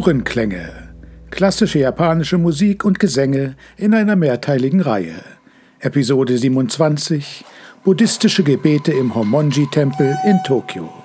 Uhurenklänge. Klassische japanische Musik und Gesänge in einer mehrteiligen Reihe. Episode 27 Buddhistische Gebete im Homonji-Tempel in Tokio.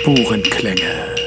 Spurenklänge.